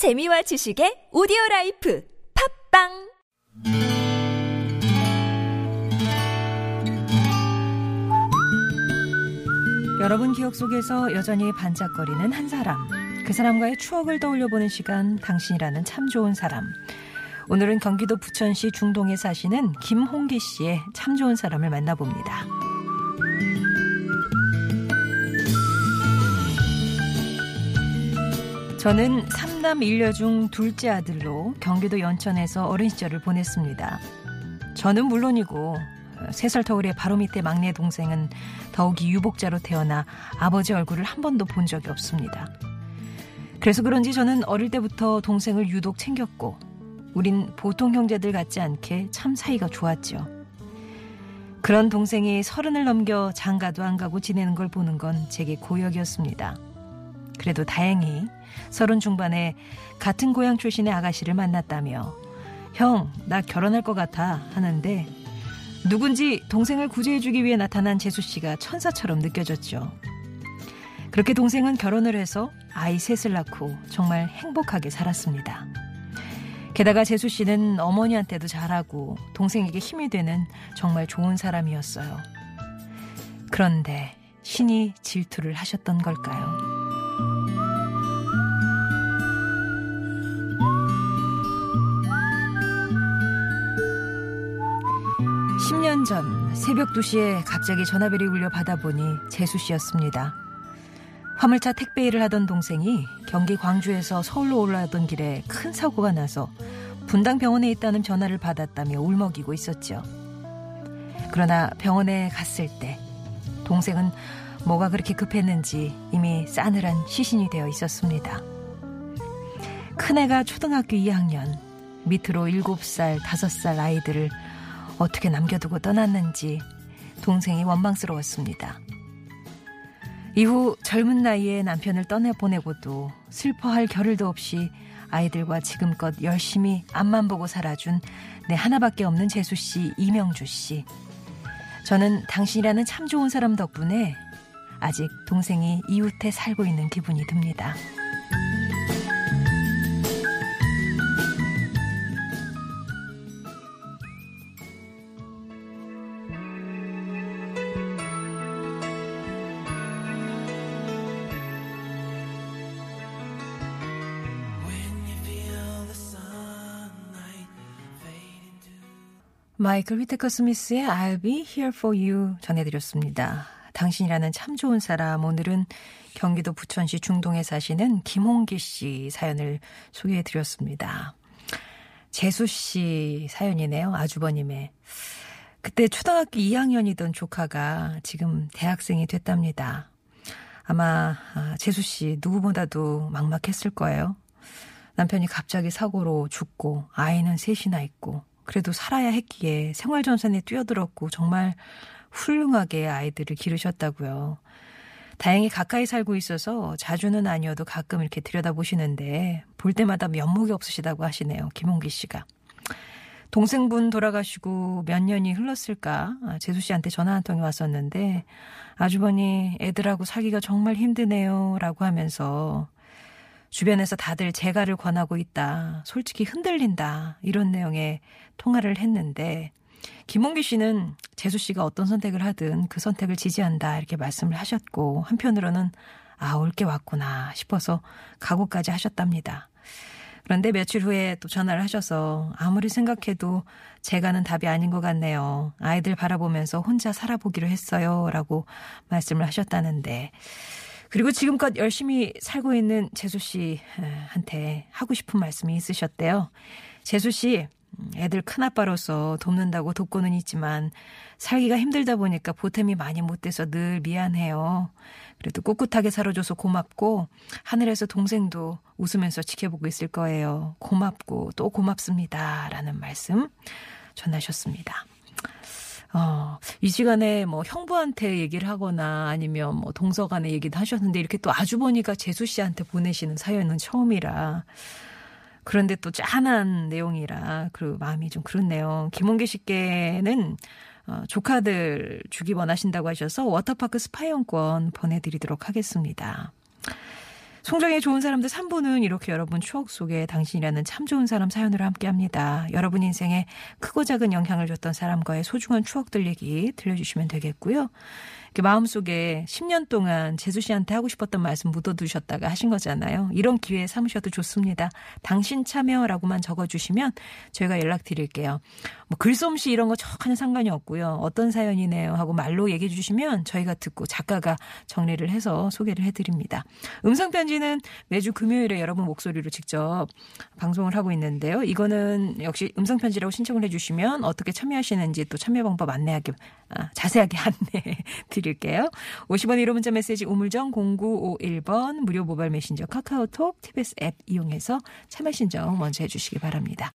재미와 지식의 오디오 life 팟빵 여러분 기억 속에서 여전히 반짝거리는 한 사람. 그 사람과의 추억을 떠올려 보는 시간, 당신이라는 참 좋은 사람. 오늘은 경기도 부천시 중동에 사시는 김홍기 씨의 참 좋은 사람을 만나봅니다. 저는 삼남 일녀 중 둘째 아들로 경기도 연천에서 어린 시절을 보냈습니다. 저는 물론이고 세살 터울의 바로 밑에 막내 동생은 더욱이 유복자로 태어나 아버지 얼굴을 한 번도 본 적이 없습니다. 그래서 그런지 저는 어릴 때부터 동생을 유독 챙겼고 우린 보통 형제들 같지 않게 참 사이가 좋았죠. 그런 동생이 서른을 넘겨 장가도 안 가고 지내는 걸 보는 건 제게 고역이었습니다. 그래도 다행히 서른 중반에 같은 고향 출신의 아가씨를 만났다며 형, 나 결혼할 것 같아 하는데 누군지 동생을 구제해주기 위해 나타난 재수 씨가 천사처럼 느껴졌죠. 그렇게 동생은 결혼을 해서 아이 셋을 낳고 정말 행복하게 살았습니다. 게다가 재수 씨는 어머니한테도 잘하고 동생에게 힘이 되는 정말 좋은 사람이었어요. 그런데 신이 질투를 하셨던 걸까요? 10년 전 새벽 2시에 갑자기 전화벨이 울려 받아보니 재수 씨였습니다. 화물차 택배 일을 하던 동생이 경기 광주에서 서울로 올라오던 길에 큰 사고가 나서 분당 병원에 있다는 전화를 받았다며 울먹이고 있었죠. 그러나 병원에 갔을 때 동생은 뭐가 그렇게 급했는지 이미 싸늘한 시신이 되어 있었습니다. 큰애가 초등학교 2학년, 밑으로 7살, 5살 아이들을 어떻게 남겨두고 떠났는지 동생이 원망스러웠습니다. 이후 젊은 나이에 남편을 떠내보내고도 슬퍼할 겨를도 없이 아이들과 지금껏 열심히 앞만 보고 살아준 내 하나밖에 없는 재수 씨, 이명주 씨. 저는 당신이라는 참 좋은 사람 덕분에 아직 동생이 이웃에 살고 있는 기분이 듭니다. 마이클 위테커 스미스의 I'll be here for you 전해드렸습니다. 당신이라는 참 좋은 사람 오늘은 경기도 부천시 중동에 사시는 김홍기 씨 사연을 소개해 드렸습니다. 재수 씨 사연이네요. 아주버님의. 그때 초등학교 2학년이던 조카가 지금 대학생이 됐답니다. 아마 아, 재수 씨 누구보다도 막막했을 거예요. 남편이 갑자기 사고로 죽고 아이는 셋이나 있고 그래도 살아야 했기에 생활전선에 뛰어들었고 정말 훌륭하게 아이들을 기르셨다고요. 다행히 가까이 살고 있어서 자주는 아니어도 가끔 이렇게 들여다보시는데 볼 때마다 면목이 없으시다고 하시네요. 김홍기 씨가. 동생분 돌아가시고 몇 년이 흘렀을까? 아, 재수 씨한테 전화 한 통이 왔었는데 아주버니 애들하고 살기가 정말 힘드네요. 라고 하면서 주변에서 다들 재가를 권하고 있다. 솔직히 흔들린다. 이런 내용의 통화를 했는데 김홍기 씨는 재수 씨가 어떤 선택을 하든 그 선택을 지지한다. 이렇게 말씀을 하셨고 한편으로는 아, 올 게 왔구나 싶어서 각오까지 하셨답니다. 그런데 며칠 후에 또 전화를 하셔서 아무리 생각해도 재가는 답이 아닌 것 같네요. 아이들 바라보면서 혼자 살아보기로 했어요. 라고 말씀을 하셨다는데 그리고 지금껏 열심히 살고 있는 재수 씨한테 하고 싶은 말씀이 있으셨대요. 재수 씨, 애들 큰아빠로서 돕는다고 돕고는 있지만 살기가 힘들다 보니까 보탬이 많이 못 돼서 늘 미안해요. 그래도 꿋꿋하게 살아줘서 고맙고 하늘에서 동생도 웃으면서 지켜보고 있을 거예요. 고맙고 또 고맙습니다. 라는 말씀 전하셨습니다. 어, 이 시간에 뭐 형부한테 얘기를 하거나 아니면 뭐 동서간에 얘기도 하셨는데 이렇게 또 아주버니가 재수 씨한테 보내시는 사연은 처음이라 그런데 또 짠한 내용이라 그 마음이 좀 그렇네요. 김홍기 씨께는 어, 조카들 주기 원하신다고 하셔서 워터파크 스파이용권 보내드리도록 하겠습니다. 송정의 좋은 사람들 3부는 이렇게 여러분 추억 속에 당신이라는 참 좋은 사람 사연으로 함께 합니다. 여러분 인생에 크고 작은 영향을 줬던 사람과의 소중한 추억들 얘기 들려주시면 되겠고요. 마음속에 10년 동안 재수 씨한테 하고 싶었던 말씀 묻어두셨다가 하신 거잖아요. 이런 기회에 삼으셔도 좋습니다. 당신 참여라고만 적어주시면 저희가 연락드릴게요. 뭐 글솜씨 이런 거 전혀 상관이 없고요. 어떤 사연이네요 하고 말로 얘기해 주시면 저희가 듣고 작가가 정리를 해서 소개를 해드립니다. 음성 편지는 매주 금요일에 여러분 목소리로 직접 방송을 하고 있는데요. 이거는 역시 음성 편지라고 신청을 해주시면 어떻게 참여하시는지 또 참여 방법 안내하기 아, 자세하게 안내 드릴게요. 50원 1호 문자 메시지 우물정 0951번 무료 모바일 메신저 카카오톡 TBS 앱 이용해서 참여 신청 먼저 해주시기 바랍니다.